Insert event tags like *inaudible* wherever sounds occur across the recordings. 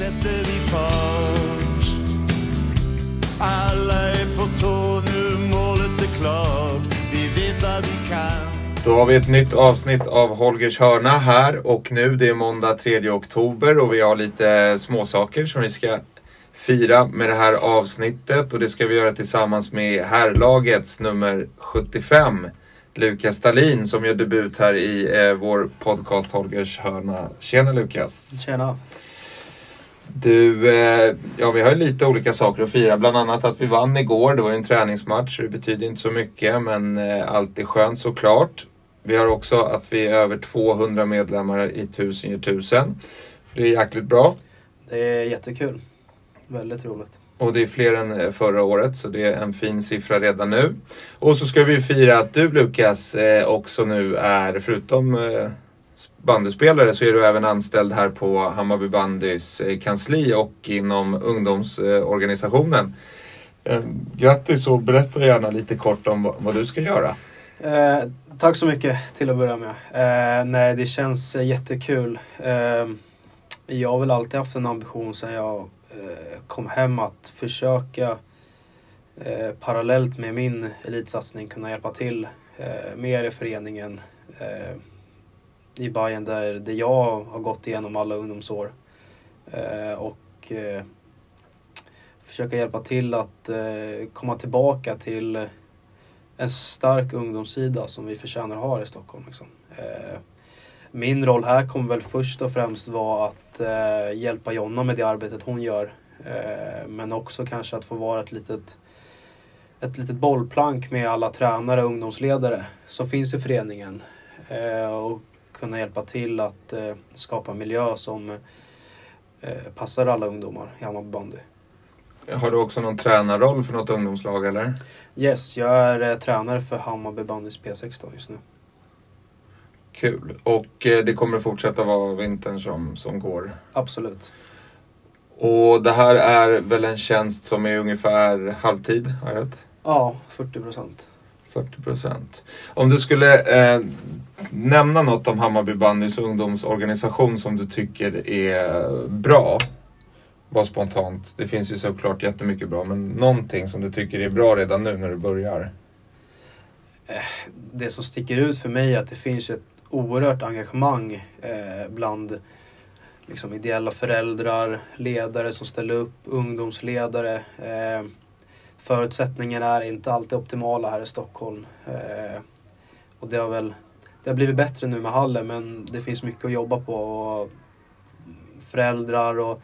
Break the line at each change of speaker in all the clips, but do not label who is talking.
sätter vi fart. Alla är på tå nu, målet är klart. Vi vet vad vi kan.
Då har vi ett nytt avsnitt av Holgers hörna här och nu. Det är måndag 3 oktober och vi har lite småsaker som vi ska fira med det här avsnittet och det ska vi göra tillsammans med herrlagets nummer 75. Lukas Stalin som gör debut här i eh, vår podcast Holgers hörna. Tjena Lukas!
Tjena.
Du, eh, ja vi har lite olika saker att fira. Bland annat att vi vann igår. Det var ju en träningsmatch så det betyder inte så mycket men eh, allt är skönt såklart. Vi har också att vi är över 200 medlemmar i Tusen gör tusen. Det är jäkligt bra.
Det är jättekul. Väldigt roligt.
Och det är fler än eh, förra året så det är en fin siffra redan nu. Och så ska vi fira att du Lukas också nu är, förutom bandyspelare, så är du även anställd här på Hammarby bandys eh, kansli och inom ungdomsorganisationen. Eh, grattis och berätta gärna lite kort om vad, du ska göra.
Eh, tack så mycket till att börja med. Eh, nej, det känns jättekul. Eh, jag har väl alltid haft en ambition sedan jag eh, kom hem att försöka eh, parallellt med min elitsatsning kunna hjälpa till eh, mer i föreningen eh, i Bayern där, där jag har gått igenom alla ungdomsår. Eh, och eh, försöka hjälpa till att eh, komma tillbaka till en stark ungdomssida som vi förtjänar att ha i Stockholm. Liksom. Eh, min roll här kommer väl först och främst vara att eh, hjälpa Jonna med det arbetet hon gör. Eh, men också kanske att få vara ett litet, ett litet bollplank med alla tränare och ungdomsledare som finns i föreningen. Eh, och kunna hjälpa till att eh, skapa miljö som eh, passar alla ungdomar i Hammarby bandy.
Har du också någon tränarroll för något ungdomslag eller?
Yes, jag är eh, tränare för Hammarby bandys P16 just nu.
Kul. Och det kommer fortsätta vara vintern som, som går.
Absolut.
Och det här är väl en tjänst som är ungefär halvtid, har jag rätt?
Ja, 40 procent.
40 procent. Om du skulle eh, nämna något om Hammarby bandys ungdomsorganisation som du tycker är bra. Var spontant. Det finns ju såklart jättemycket bra, men någonting som du tycker är bra redan nu när du börjar.
Eh, det som sticker ut för mig är att det finns ett oerhört engagemang eh, bland liksom, ideella föräldrar, ledare som ställer upp, ungdomsledare. Eh, förutsättningarna är inte alltid optimala här i Stockholm. Eh, och det har väl det har blivit bättre nu med hallen men det finns mycket att jobba på. Och föräldrar och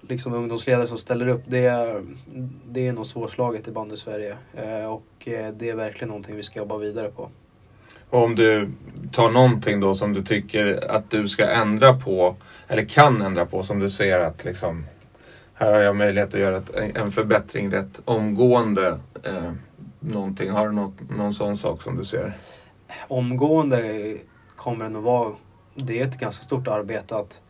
liksom ungdomsledare som ställer upp. Det, är- det är nog svårslaget i bandy Sverige. Eh, och eh, det är verkligen någonting vi ska jobba vidare på.
Och om du tar någonting då som du tycker att du ska ändra på, eller kan ändra på, som du ser att liksom här har jag möjlighet att göra ett, en förbättring rätt omgående. Eh, någonting. Har du något, någon sån sak som du ser?
Omgående kommer det nog vara, det är ett ganska stort arbete att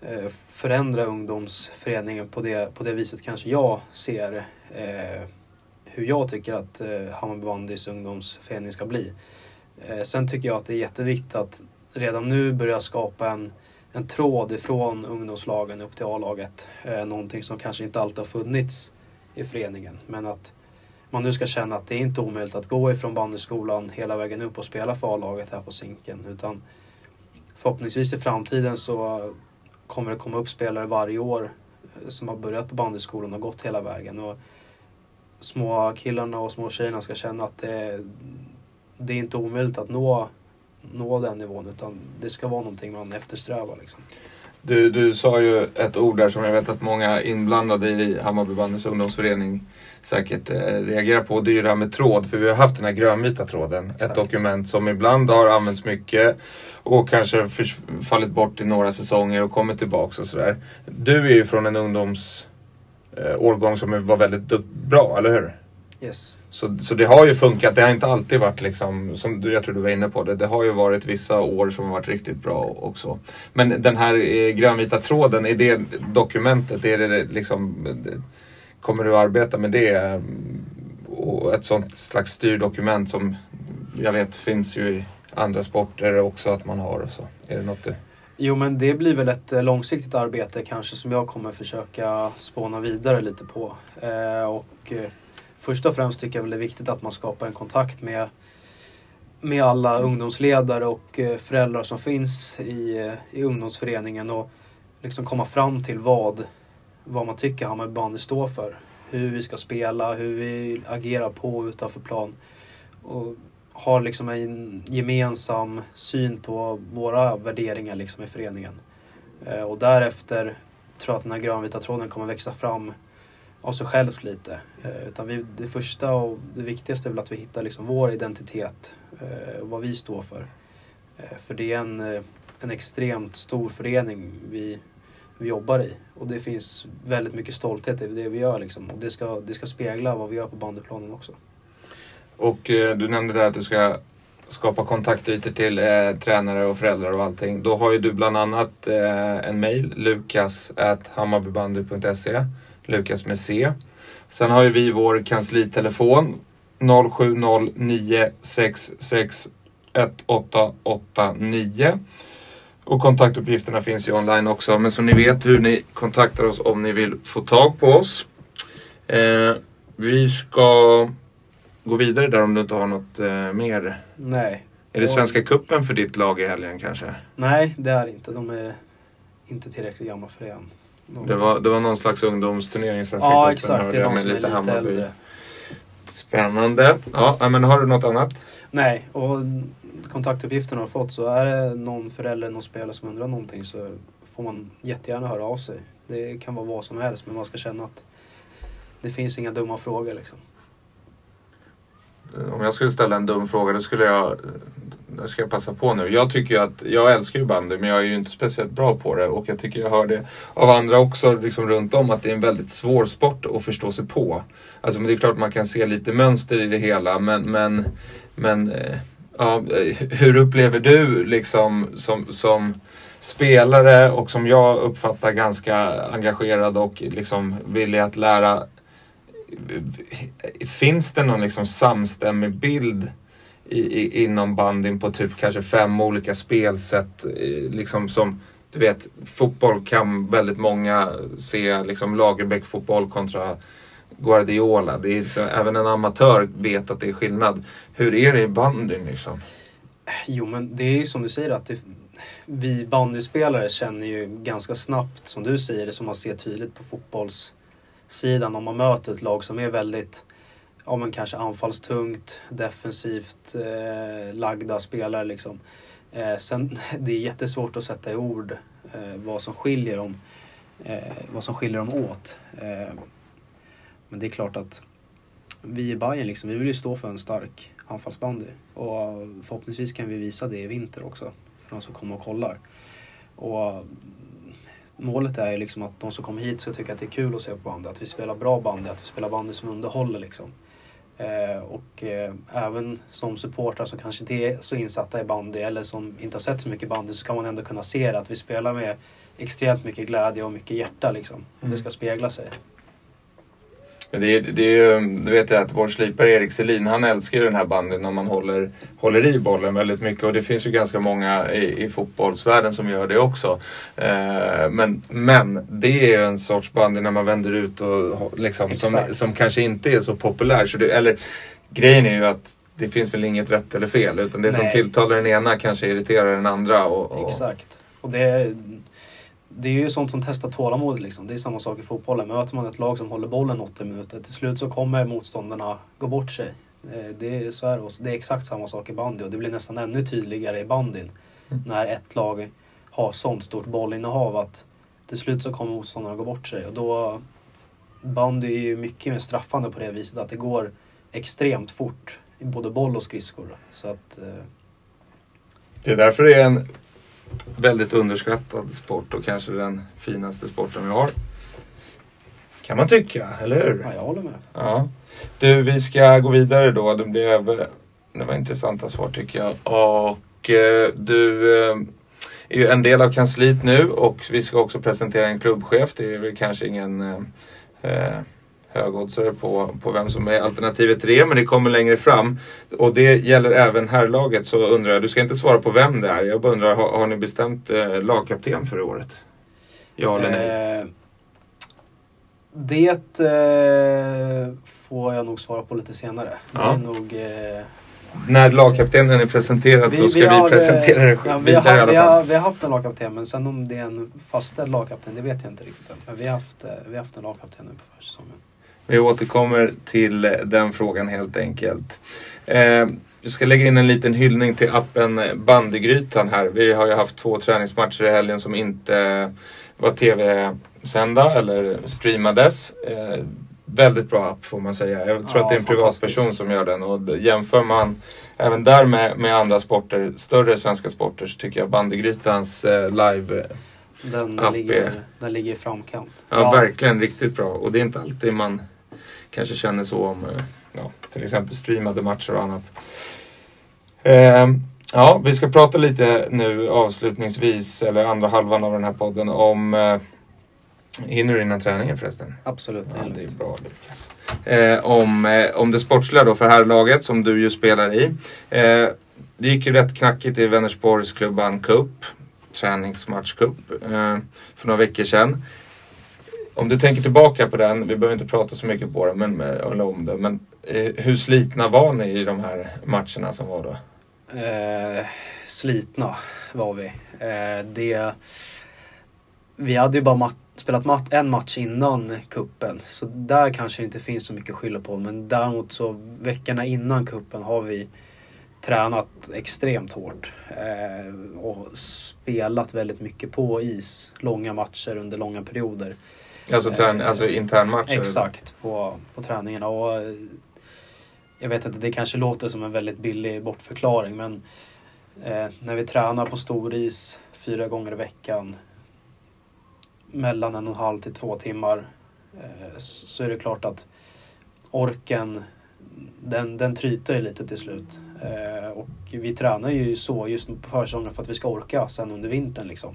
eh, förändra ungdomsföreningen på det, på det viset kanske jag ser eh, hur jag tycker att eh, Hammarby bandys ungdomsförening ska bli. Eh, sen tycker jag att det är jätteviktigt att redan nu börja skapa en, en tråd ifrån ungdomslagen upp till A-laget. Eh, någonting som kanske inte alltid har funnits i föreningen. Men att man nu ska känna att det är inte omöjligt att gå ifrån bandyskolan hela vägen upp och spela för A-laget här på Zinken. Utan förhoppningsvis i framtiden så kommer det komma upp spelare varje år eh, som har börjat på bandyskolan och gått hela vägen. Och små killarna och små tjejerna ska känna att det, det är inte omöjligt att nå, nå den nivån utan det ska vara någonting man eftersträvar. Liksom.
Du, du sa ju ett ord där som jag vet att många inblandade i Hammarby bandys ungdomsförening säkert eh, reagerar på. Det är ju det här med tråd. För vi har haft den här grönvita tråden. Ett
Exakt.
dokument som ibland har använts mycket och kanske fallit bort i några säsonger och kommit tillbaks och sådär. Du är ju från en ungdoms eh, som var väldigt bra, eller hur?
Yes.
Så, så det har ju funkat. Det har inte alltid varit liksom, som du, jag tror du var inne på det, det har ju varit vissa år som har varit riktigt bra också. Men den här eh, grönvita tråden, är det dokumentet, är det liksom, kommer du arbeta med det? Och ett sånt slags styrdokument som jag vet finns ju i andra sporter också att man har och så. Är det något du...
Jo men det blir väl ett eh, långsiktigt arbete kanske som jag kommer försöka spåna vidare lite på. Eh, och eh, först och främst tycker jag väl det är viktigt att man skapar en kontakt med, med alla ungdomsledare och eh, föräldrar som finns i, eh, i ungdomsföreningen och liksom komma fram till vad, vad man tycker Hammarby bandy står för. Hur vi ska spela, hur vi agerar på och utanför plan. Och har liksom en gemensam syn på våra värderingar liksom i föreningen. Eh, och därefter tror jag att den här grönvita tråden kommer växa fram av sig själv lite. Eh, utan vi, det första och det viktigaste är väl att vi hittar liksom vår identitet eh, och vad vi står för. Eh, för det är en, en extremt stor förening vi, vi jobbar i. Och det finns väldigt mycket stolthet i det vi gör liksom. Och det ska, det ska spegla vad vi gör på bandyplanen också.
Och eh, du nämnde där att du ska skapa kontaktytor till eh, tränare och föräldrar och allting. Då har ju du bland annat eh, en mail, lukas.hammarbybandy.se Lukas med C. Sen har ju vi vår kanslitelefon 0709661889. Och kontaktuppgifterna finns ju online också. Men så ni vet hur ni kontaktar oss om ni vill få tag på oss. Eh, vi ska gå vidare där om du inte har något eh, mer.
Nej.
Är det Svenska Kuppen för ditt lag i helgen kanske?
Nej, det är det inte. De är inte tillräckligt gamla för det än. De...
Det var, det var någon slags ungdomsturnering i Svenska
Ja, exakt.
hörde
Det är
med
som är lite
Hammarby.
äldre.
Spännande. Ja, ja, men har du något annat?
Nej, och kontaktuppgifterna har fått så är det någon förälder, någon spelare som undrar någonting så får man jättegärna höra av sig. Det kan vara vad som helst men man ska känna att det finns inga dumma frågor liksom.
Om jag skulle ställa en dum fråga, då skulle jag jag ska jag passa på nu. Jag tycker ju att, jag älskar ju bandy men jag är ju inte speciellt bra på det och jag tycker jag hör det av andra också liksom runt om att det är en väldigt svår sport att förstå sig på. Alltså men det är klart man kan se lite mönster i det hela men, men, men eh, ja, eh, hur upplever du liksom som, som spelare och som jag uppfattar ganska engagerad och liksom villig att lära eh, Finns det någon liksom samstämmig bild i, i, inom bandyn på typ kanske fem olika spelsätt? Liksom som, du vet, fotboll kan väldigt många se liksom Lagerbäck-fotboll kontra Guardiola. Det är så, även en amatör vet att det är skillnad. Hur är det i bandyn liksom?
Jo men det är ju som du säger att det, vi bandyspelare känner ju ganska snabbt som du säger det som man ser tydligt på fotbollssidan om man möter ett lag som är väldigt ja men kanske anfallstungt, defensivt eh, lagda spelare liksom. Eh, sen *laughs* det är jättesvårt att sätta i ord eh, vad som skiljer dem eh, vad som skiljer dem åt. Eh, men det är klart att vi i Bayern liksom, vi vill ju stå för en stark anfallsbandy. Och förhoppningsvis kan vi visa det i vinter också. För de som kommer och kollar. Och målet är ju liksom att de som kommer hit ska tycka att det är kul att se på bandy. Att vi spelar bra bandy, att vi spelar bandy som underhåller liksom. Eh, och eh, även som supportrar som kanske inte är så insatta i bandy eller som inte har sett så mycket bandy så ska man ändå kunna se det, att vi spelar med extremt mycket glädje och mycket hjärta liksom.
Mm.
Det ska spegla sig.
Det det du vet jag att vår slipare Erik Selin, han älskar ju den här bandyn när man håller, håller i bollen väldigt mycket. Och det finns ju ganska många i, i fotbollsvärlden som gör det också. Eh, men, men det är ju en sorts bandy när man vänder ut och liksom, som,
Exakt.
som kanske inte är så populär. Så det, eller grejen är ju att det finns väl inget rätt eller fel. Utan det som
Nej.
tilltalar den ena kanske irriterar den andra. Och, och,
Exakt. Och det, det är ju sånt som testar tålamod liksom. Det är samma sak i fotbollen. Möter man ett lag som håller bollen 80 minuter, till slut så kommer motståndarna gå bort sig. Eh, Det är, så är det. Och det är exakt samma sak i bandy och det blir nästan ännu tydligare i bandyn.
Mm.
När ett lag har sånt stort bollinnehav att till slut så kommer motståndarna gå bort sig. Och då, bandy är ju mycket mer straffande på det viset att det går extremt fort i både boll och skridskor. Så att, eh,
Det är därför det är en väldigt underskattad sport och kanske den finaste sporten vi har. Kan man tycka, eller hur?
ja, jag håller med.
Ja. Du, vi ska gå vidare då. Det blev det var intressanta svar tycker jag. Och eh, du eh, är ju en del av kansliet nu och vi ska också presentera en klubbchef. Det är väl kanske ingen eh, eh, högoddsare på, på vem som är alternativet till det, men det kommer längre fram. Och det gäller även herrlaget, så undrar jag, du ska inte svara på vem det är. Jag bara undrar, har, har ni bestämt eh, lagkapten för året? Ja eller nej?
Eh, det eh, får jag nog svara på lite senare. Det
Ja.
är nog... Eh,
När lagkaptenen är presenterad så ska vi,
har, eh,
presentera det
ja, vi, har,
i alla
vi, har, vi har haft en lagkapten, men sen om det är en fastställd lagkapten, det vet jag inte riktigt än. Men vi har haft, eh, vi har haft en lagkapten nu på försäsongen.
Vi återkommer till den frågan helt enkelt. Eh, vi ska lägga in en liten hyllning till appen Bandygrytan här. Vi har ju haft två träningsmatcher i helgen som inte var tv-sända eller streamades. Eh, väldigt bra app får man säga. Jag tror
Ja,
att det är en privatperson som gör den och jämför man även där med, med andra sporter, större svenska sporter, så tycker jag Bandygrytans eh, live
Den,
App
ligger,
är-
den ligger i framkant.
Ja, verkligen riktigt bra. Och det är inte alltid man kanske känner så om eh, ja, till exempel streamade matcher och annat. Ehm, ja, vi ska prata lite nu avslutningsvis, eller andra halvan av den här podden, om eh, Hinner du innan träningen förresten?
Absolut,
Ja,
är
det är bra Lukas. Eh, om, eh, om det sportsliga då för herrlaget som du ju spelar i. Eh, det gick ju rätt knackigt i Vänersborgs klubban Cup, träningsmatchcup, eh, för några veckor sedan. Om du tänker tillbaka på den, vi behöver inte prata så mycket på den, men, eller om det, men eh, hur slitna var ni i de här matcherna som var då?
Eh, slitna var vi. Eh, det, vi hade ju bara mat, spelat mat, en match innan kuppen så där kanske det inte finns så mycket att skylla på. Men däremot så veckorna innan kuppen har vi tränat extremt hårt eh, och spelat väldigt mycket på is. Långa matcher under långa perioder.
Alltså, trän-
Eh,
alltså internmatcher?
Exakt, på, på träningarna. Och, eh, jag vet inte, det kanske låter som en väldigt billig bortförklaring men eh, när vi tränar på storis fyra gånger i veckan mellan en och en halv till två timmar eh, så är det klart att orken den, den tryter ju lite till slut. Eh, och vi tränar ju så just på försäsongen för att vi ska orka sen under vintern. Liksom.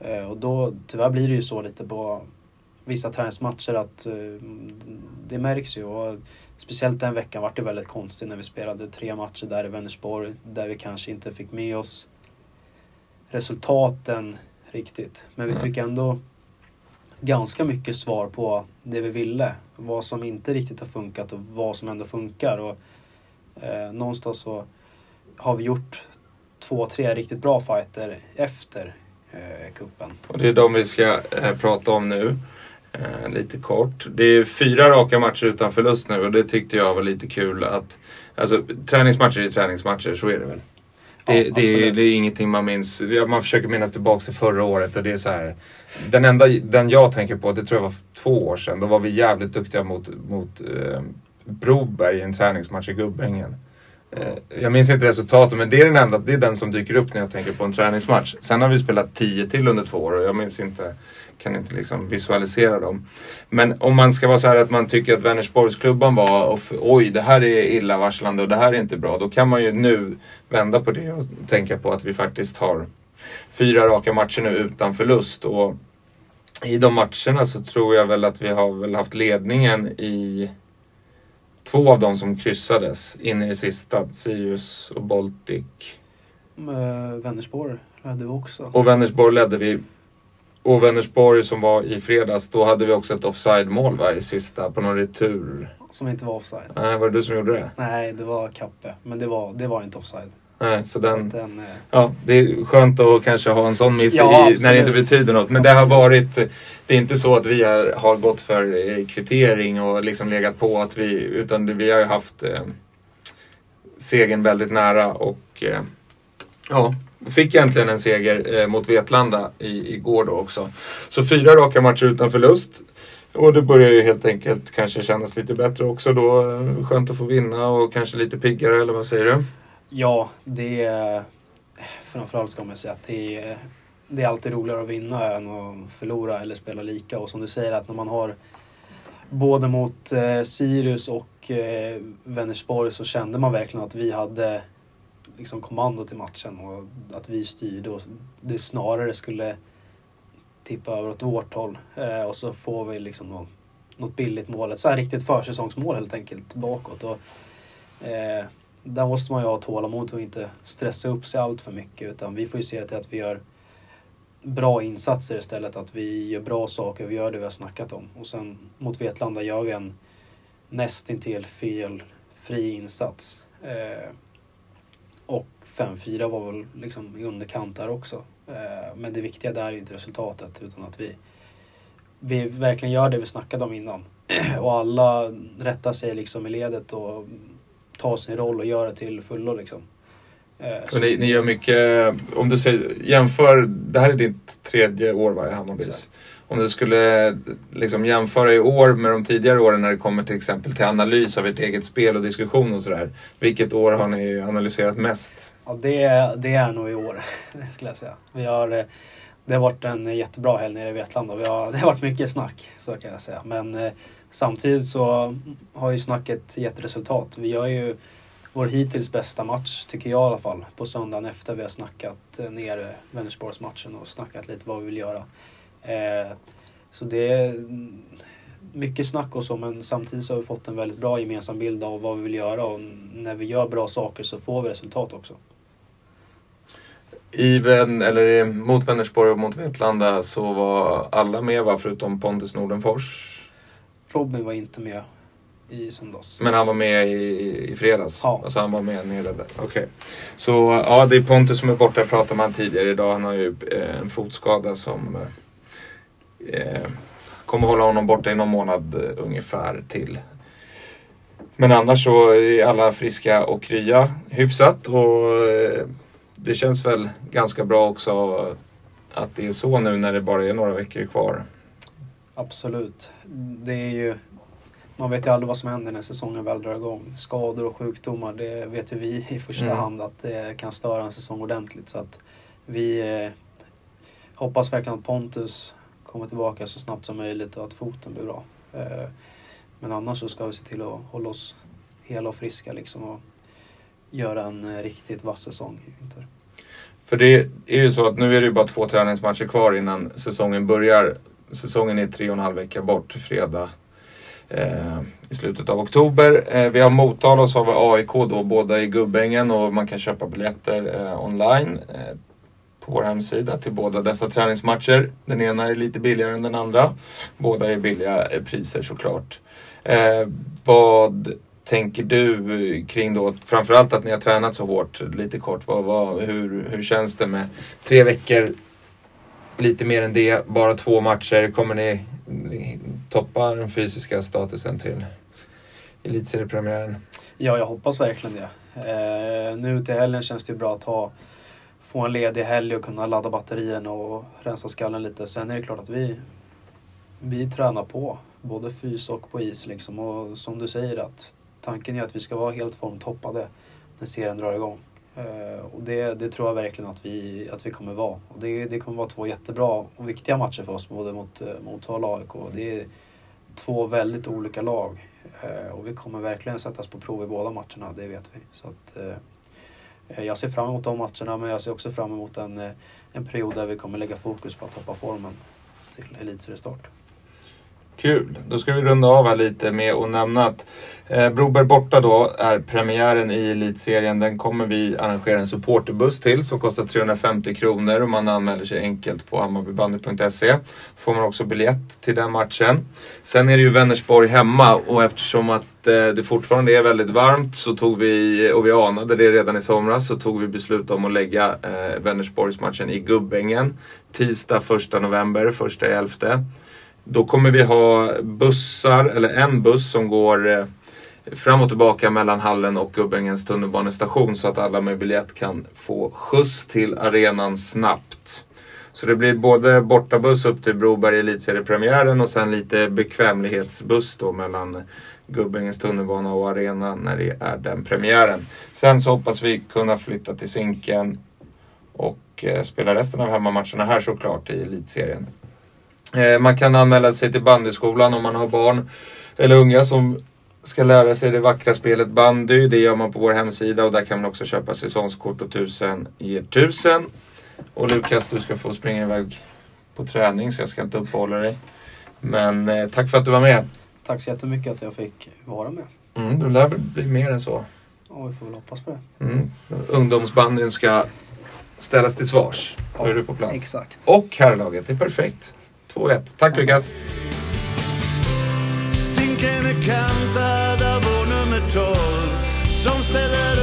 Eh, och då tyvärr blir det ju så lite på vissa träningsmatcher att eh, det märks ju. Och speciellt den veckan var det väldigt konstigt när vi spelade tre matcher där i Vänersborg där vi kanske inte fick med oss resultaten riktigt. Men vi
Nej.
fick ändå ganska mycket svar på det vi ville. Vad som inte riktigt har funkat och vad som ändå funkar. Och, eh, någonstans så har vi gjort två, tre riktigt bra fighter efter eh, kuppen.
Och det är de vi ska eh, prata om nu. Eh, lite kort. Det är fyra raka matcher utan förlust nu och det tyckte jag var lite kul att... Alltså träningsmatcher är träningsmatcher, så är det väl. Det,
Ja,
det, är, det är ingenting man minns. Man försöker minnas tillbaka till förra året och det är så här. Den enda den jag tänker på, det tror jag var två år sedan. Då var vi jävligt duktiga mot, mot eh, Broberg i en träningsmatch i Gubbängen. Eh, jag minns inte resultatet men det är den enda, det är den som dyker upp när jag tänker på en träningsmatch. Sen har vi spelat tio till under två år och jag minns inte, kan inte liksom visualisera dem. Men om man ska vara så här att man tycker att Vänersborgsklubban var och oj det här är illavarslande och det här är inte bra. Då kan man ju nu vända på det och tänka på att vi faktiskt har fyra raka matcher nu utan förlust. Och i de matcherna så tror jag väl att vi har väl haft ledningen i två av dem som kryssades in i det sista. Sirius och Baltic.
Uh, Vänersborg hade du också.
Och Vänersborg ledde vi. Och Vänersborg som var i fredags, då hade vi också ett offside-mål va, i sista på någon retur.
Som inte var offside.
Nej, var det du som gjorde det?
Nej, det var Kappe. Men det var, det var inte offside.
Nej, så
Så
den...
att den eh,
Ja, det är skönt att kanske ha en sån miss
Ja,
i,
absolut.
när det inte betyder något. Men det har
Absolut.
varit, det är inte så att vi har, har gått för eh, kvittering och liksom legat på att vi, utan det, vi har ju haft eh, segern väldigt nära och eh, ja, fick egentligen en seger eh, mot Vetlanda i, igår då också. Så fyra raka matcher utan förlust. Och det börjar ju helt enkelt kanske kännas lite bättre också då. Skönt att få vinna och kanske lite piggare, eller vad säger du?
Ja, det är... Framförallt ska man säga att det är, det är alltid roligare att vinna än att förlora eller spela lika. Och som du säger att när man har både mot eh, Sirius och eh, Vänersborg så kände man verkligen att vi hade liksom kommando till matchen och att vi styrde och det snarare skulle tippa över åt vårt håll. Eh, och så får vi liksom då något billigt mål. Ett så här riktigt försäsongsmål helt enkelt bakåt. Och, eh, där måste man ju ha tålamod och inte stressa upp sig allt för mycket. Utan vi får ju se till att vi gör bra insatser istället. Att vi gör bra saker, vi gör det vi har snackat om. Och sen mot Vetlanda gör vi en nästintill felfri insats. Eh, och 5-4 var väl liksom i underkant där också. Eh, men det viktiga där är inte resultatet utan att vi, vi verkligen gör det vi snackade om innan. *clears throat* och alla rättar sig liksom i ledet och tar sin roll och gör det till fullo liksom.
Eh, och ni, ni, gör mycket, om du säger, jämför, det här är ditt tredje år va, i Hammarby? Om du skulle liksom jämföra i år med de tidigare åren när det kommer till exempel till analys av ert eget spel och diskussion och sådär. Vilket år har ni analyserat mest?
Ja, det, det är nog i år, *laughs* skulle jag säga. Vi har, eh, det har varit en jättebra helg nere i Vetlanda. Vi har, *laughs* det har varit mycket snack, så kan jag säga. Men eh, samtidigt så har ju snacket gett resultat. Vi gör ju vår hittills bästa match, tycker jag i alla fall, på söndagen efter vi har snackat eh, ner Vänersborgsmatchen och snackat lite vad vi vill göra. Eh, så det är mycket snack och så men samtidigt så har vi fått en väldigt bra gemensam bild av vad vi vill göra och när vi gör bra saker så får vi resultat också.
I Vän, eller mot Vänersborg och mot Vetlanda så var alla med va, förutom Pontus Nordenfors?
Robin var inte med i söndags.
Men han var med i, i fredags?
Ja.
Alltså han var med nere där? Okej. Okay. Så ja, det är Pontus som är borta, pratade med han tidigare idag. Han har ju eh, en fotskada som eh, kommer hålla honom borta i någon månad eh, ungefär till. Men annars så är alla friska och krya hyfsat och eh, det känns väl ganska bra också att det är så nu när det bara är några veckor kvar.
Absolut. Det är ju man vet ju aldrig vad som händer när säsongen väl drar igång. Skador och sjukdomar, det vet ju vi i första mm. hand att det kan störa en säsong ordentligt. Så att vi eh, hoppas verkligen att Pontus komma tillbaka så snabbt som möjligt och att foten blir bra. Eh, men annars så ska vi se till att hålla oss hela och friska liksom och göra en eh, riktigt vass säsong i vinter.
För det är ju så att nu är det ju bara två träningsmatcher kvar innan säsongen börjar. Säsongen är tre och en halv vecka bort, fredag eh, i slutet av oktober. Eh, vi har Motala och så har vi AIK då, båda i Gubbängen och man kan köpa biljetter eh, online eh, på vår hemsida till båda dessa träningsmatcher. Den ena är lite billigare än den andra. Båda är billiga eh, priser såklart. Eh, vad tänker du kring då, framförallt att ni har tränat så hårt, lite kort, vad, vad, hur, hur känns det med tre veckor, lite mer än det, bara två matcher, kommer ni toppa den fysiska statusen till elitseriepremiären?
Ja, jag hoppas verkligen det. Eh, nu till helgen känns det ju bra att ha, få en ledig helg och kunna ladda batterierna och rensa skallen lite. Sen är det klart att vi, vi tränar på, både fys och på is. Liksom. Och som du säger, att tanken är att vi ska vara helt formtoppade när serien drar igång. Eh, och det, det tror jag verkligen att vi, att vi kommer vara. Och det, det kommer vara två jättebra och viktiga matcher för oss, både mot eh, Motala och AIK. Det är två väldigt olika lag. Eh, och vi kommer verkligen sättas på prov i båda matcherna, det vet vi. Så att, Eh, jag ser fram emot de matcherna, men jag ser också fram emot en, eh, en period där vi kommer lägga fokus på att toppa formen till elitseriestart.
Kul! Då ska vi runda av här lite med att nämna att eh, Broberg borta då är premiären i elitserien. Den kommer vi arrangera en supporterbuss till som kostar 350 kronor och man anmäler sig enkelt på hammarbybandy.se. får man också biljett till den matchen. Sen är det ju Vänersborg hemma och eftersom att eh, det fortfarande är väldigt varmt så tog vi, och vi anade det redan i somras, så tog vi beslut om att lägga eh, Vänersborgsmatchen i Gubbängen. Tisdag 1 november, 1 11. Då kommer vi ha bussar, eller en buss som går eh, fram och tillbaka mellan hallen och Gubbängens tunnelbanestation så att alla med biljett kan få skjuts till arenan snabbt. Så det blir både bortabuss upp till Broberg Elitseriepremiären och sen lite bekvämlighetsbuss då mellan Gubbängens tunnelbana och arena när det är den premiären. Sen så hoppas vi kunna flytta till Zinken och eh, spela resten av hemmamatcherna här såklart i Elitserien. Eh, man kan anmäla sig till bandyskolan om man har barn eller unga som ska lära sig det vackra spelet bandy. Det gör man på vår hemsida och där kan man också köpa säsongskort och tusen ger tusen. Och Lukas, du ska få springa iväg på träning så jag ska inte uppehålla dig. Men eh, tack för att du var med.
Tack så jättemycket att jag fick vara med.
Mm, du lär bli mer än så.
Ja, vi får väl hoppas på det.
Mm. Ungdomsbandyn ska ställas till svars. Ja, Då är du på plats.
Exakt.
Och herrlaget, det är perfekt. Två rätt. Tack Lukas.
Sinkande kanter där vår nummer 12 som ställer